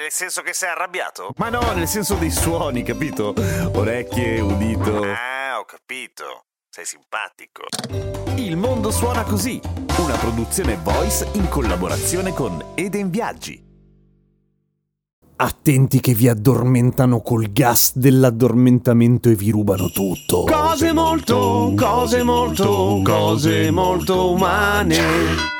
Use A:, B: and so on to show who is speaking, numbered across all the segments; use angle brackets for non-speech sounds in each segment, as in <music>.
A: Nel senso che sei arrabbiato? Ma no, nel senso dei suoni, capito? Orecchie, udito. Ah, ho capito. Sei simpatico. Il mondo suona così, una produzione voice in collaborazione con Eden Viaggi.
B: Attenti che vi addormentano col gas dell'addormentamento e vi rubano tutto.
C: Cose molto, cose molto, cose molto umane.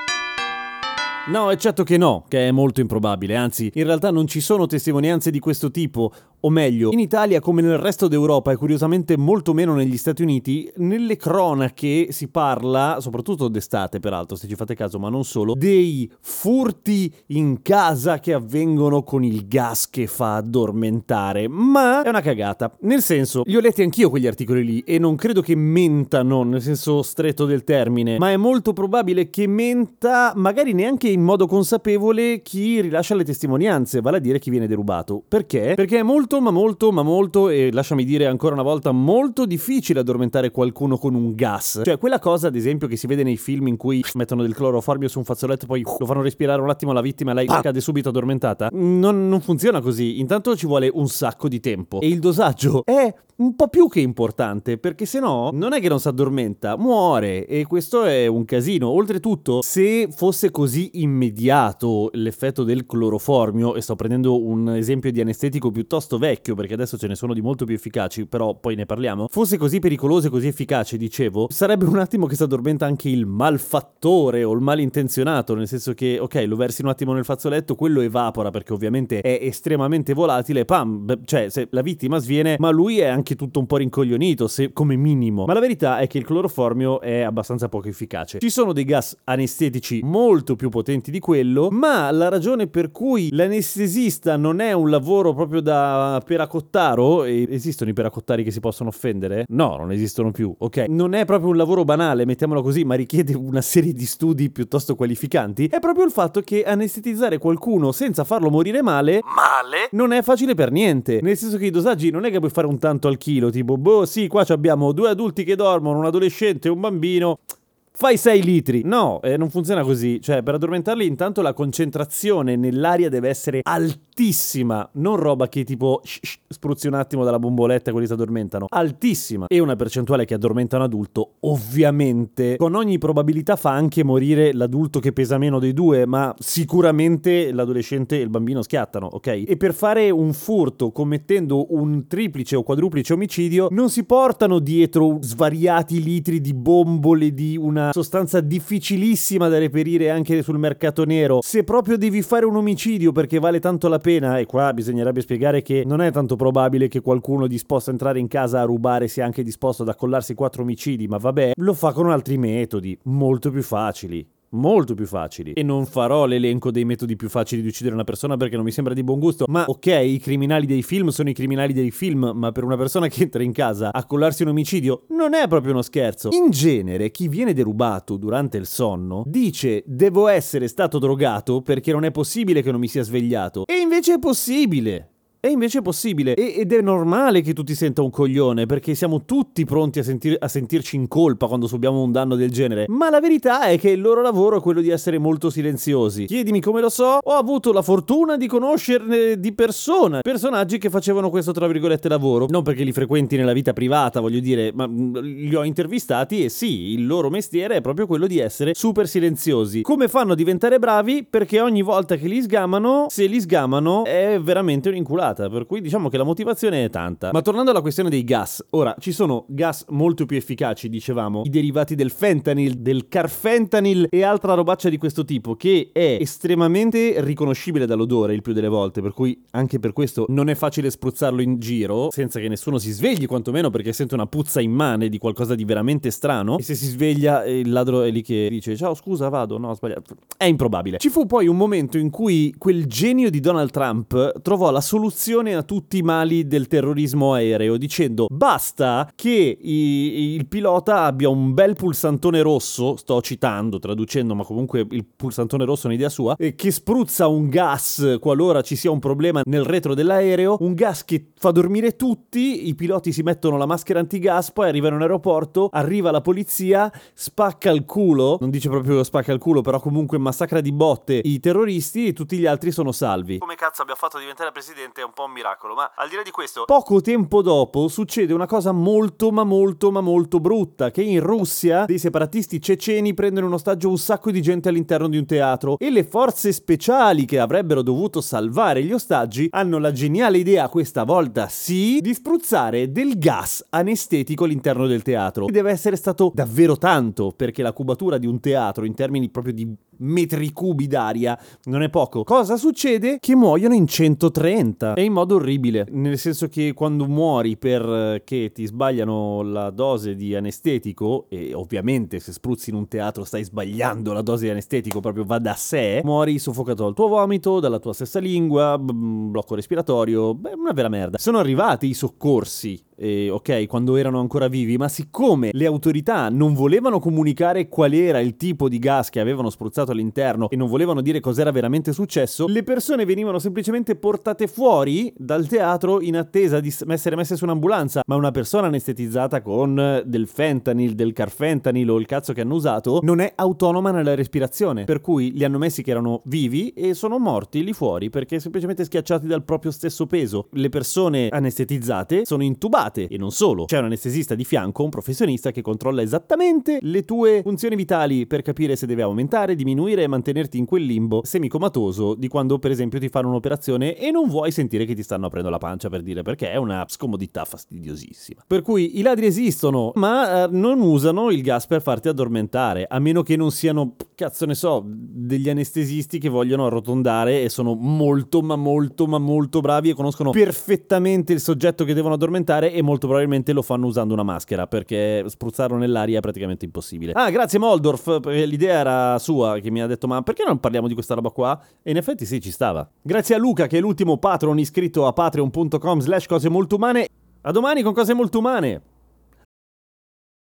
B: No, eccetto che no, che è molto improbabile, anzi, in realtà non ci sono testimonianze di questo tipo, o meglio, in Italia come nel resto d'Europa e curiosamente molto meno negli Stati Uniti, nelle cronache si parla, soprattutto d'estate peraltro, se ci fate caso, ma non solo, dei furti in casa che avvengono con il gas che fa addormentare, ma è una cagata. Nel senso, li ho letti anch'io quegli articoli lì e non credo che mentano nel senso stretto del termine, ma è molto probabile che menta magari neanche in modo consapevole chi rilascia le testimonianze, vale a dire chi viene derubato. Perché? Perché è molto molto, ma molto, ma molto, e lasciami dire ancora una volta, molto difficile addormentare qualcuno con un gas. Cioè, quella cosa, ad esempio, che si vede nei film in cui <laughs> mettono del cloroformio su un fazzoletto, poi <laughs> lo fanno respirare un attimo alla vittima e lei ah. cade subito addormentata. Non, non funziona così. Intanto ci vuole un sacco di tempo. E il dosaggio <laughs> è un po' più che importante, perché se no non è che non si addormenta, muore e questo è un casino. Oltretutto, se fosse così immediato l'effetto del cloroformio, e sto prendendo un esempio di anestetico piuttosto vecchio, perché adesso ce ne sono di molto più efficaci, però poi ne parliamo, fosse così pericoloso e così efficace, dicevo, sarebbe un attimo che si addormenta anche il malfattore o il malintenzionato, nel senso che, ok, lo versi un attimo nel fazzoletto, quello evapora perché ovviamente è estremamente volatile, pam, cioè se la vittima sviene, ma lui è anche tutto un po' rincoglionito, se, come minimo. Ma la verità è che il cloroformio è abbastanza poco efficace. Ci sono dei gas anestetici molto più potenti di quello, ma la ragione per cui l'anestesista non è un lavoro proprio da peracottaro, esistono i peracottari che si possono offendere? No, non esistono più, ok? Non è proprio un lavoro banale, mettiamolo così, ma richiede una serie di studi piuttosto qualificanti, è proprio il fatto che anestetizzare qualcuno senza farlo morire male, male, non è facile per niente. Nel senso che i dosaggi non è che puoi fare un tanto al chilo, tipo, boh, sì, qua abbiamo due adulti che dormono, un adolescente e un bambino fai 6 litri. No, eh, non funziona così. Cioè, per addormentarli, intanto la concentrazione nell'aria deve essere altissima. Non roba che tipo sh- sh- spruzzi un attimo dalla bomboletta e quelli si addormentano. Altissima. E una percentuale che addormenta un adulto, ovviamente, con ogni probabilità fa anche morire l'adulto che pesa meno dei due, ma sicuramente l'adolescente e il bambino schiattano, ok? E per fare un furto commettendo un triplice o quadruplice omicidio, non si portano dietro svariati litri di bombole di una sostanza difficilissima da reperire anche sul mercato nero. Se proprio devi fare un omicidio perché vale tanto la pena, e qua bisognerebbe spiegare che non è tanto probabile che qualcuno disposto a entrare in casa a rubare sia anche disposto ad accollarsi quattro omicidi, ma vabbè, lo fa con altri metodi, molto più facili molto più facili. E non farò l'elenco dei metodi più facili di uccidere una persona perché non mi sembra di buon gusto. Ma ok, i criminali dei film sono i criminali dei film, ma per una persona che entra in casa a collarsi un omicidio non è proprio uno scherzo. In genere, chi viene derubato durante il sonno dice devo essere stato drogato perché non è possibile che non mi sia svegliato. E invece è possibile. E invece è possibile. E, ed è normale che tu ti senta un coglione, perché siamo tutti pronti a, sentir, a, sentirci in colpa quando subiamo un danno del genere. Ma la verità è che il loro lavoro è quello di essere molto silenziosi. Chiedimi come lo so, ho avuto la fortuna di conoscerne di persona personaggi che facevano questo tra virgolette lavoro. Non perché li frequenti nella vita privata, voglio dire, ma mm, li ho intervistati e sì, il loro mestiere è proprio quello di essere super silenziosi. Come fanno a diventare bravi? Perché ogni volta che li sgamano, se li sgamano, è veramente un inculato spruzzata, per cui diciamo che la motivazione è tanta. Ma tornando alla questione dei gas, ora ci sono gas molto più efficaci, dicevamo, i derivati del fentanyl, del carfentanil e altra robaccia di questo tipo che è estremamente riconoscibile dall'odore il più delle volte, per cui anche per questo non è facile spruzzarlo in giro senza che nessuno si svegli, quantomeno perché sente una puzza immane di qualcosa di veramente strano e se si sveglia il ladro è lì che dice "Ciao, scusa, vado, no, ho sbagliato". È improbabile. Ci fu poi un momento in cui quel genio di Donald Trump trovò la soluzione a tutti i mali del terrorismo aereo dicendo "Basta che i- il pilota abbia un bel pulsantone rosso, sto citando, traducendo, ma comunque il pulsantone rosso è un'idea sua, che spruzza un gas qualora ci sia un problema nel retro dell'aereo, un gas che fa dormire tutti, i piloti si mettono la maschera antigas, poi arrivano in aeroporto, arriva la polizia, spacca il culo, non dice proprio spacca il culo, però comunque massacra di botte i terroristi e tutti gli altri sono salvi. Come cazzo abbia fatto diventare presidente è un po' un miracolo, ma al di là di questo, poco tempo dopo succede una cosa molto ma molto ma molto brutta, che in Russia dei separatisti ceceni prendono in ostaggio un sacco di gente all'interno di un teatro e le forze speciali che avrebbero dovuto salvare gli ostaggi hanno la geniale idea, questa volta sì, di spruzzare del gas anestetico all'interno del teatro. E deve essere stato davvero tanto, perché la cubatura di un teatro in termini proprio di metri cubi d'aria non è poco. Cosa succede? Che muoiono in 130 e in modo orribile, nel senso che quando muori perché ti sbagliano la dose di anestetico e ovviamente se spruzzi in un teatro stai sbagliando la dose di anestetico, proprio va da sé, muori soffocato dal tuo vomito, dalla tua stessa lingua, blocco respiratorio, beh, una vera merda. Sono arrivati i soccorsi eh, ok, quando erano ancora vivi, ma siccome le autorità non volevano comunicare qual era il tipo di gas che avevano spruzzato all'interno e non volevano dire cos'era veramente successo, le persone venivano semplicemente portate fuori dal teatro in attesa di essere messe su un'ambulanza, ma una persona anestetizzata con del fentanyl, del carfentanil o il cazzo che hanno usato non è autonoma nella respirazione, per cui li hanno messi che erano vivi e sono morti lì fuori perché semplicemente schiacciati dal proprio stesso peso. Le persone anestetizzate sono intubate e non solo. C'è un anestesista di fianco, un professionista che controlla esattamente le tue funzioni vitali per capire se deve aumentare, diminuire e mantenerti in quel limbo semicomatoso di quando per esempio ti fanno un'operazione e non vuoi sentire che ti stanno aprendo la pancia per dire perché è una scomodità fastidiosissima. Per cui i ladri esistono, ma eh, non usano il gas per farti addormentare, a meno che non siano, cazzo ne so, degli anestesisti che vogliono arrotondare e sono molto ma molto ma molto bravi e conoscono perfettamente il soggetto che devono addormentare e molto probabilmente lo fanno usando una maschera perché spruzzarlo nell'aria è praticamente impossibile. Ah, grazie Moldorf, perché l'idea era sua che mi ha detto ma perché non parliamo di questa roba qua? E in effetti sì, ci stava. Grazie a Luca che è l'ultimo patron iscritto a patreon.com slash cose molto umane. A domani con cose molto umane.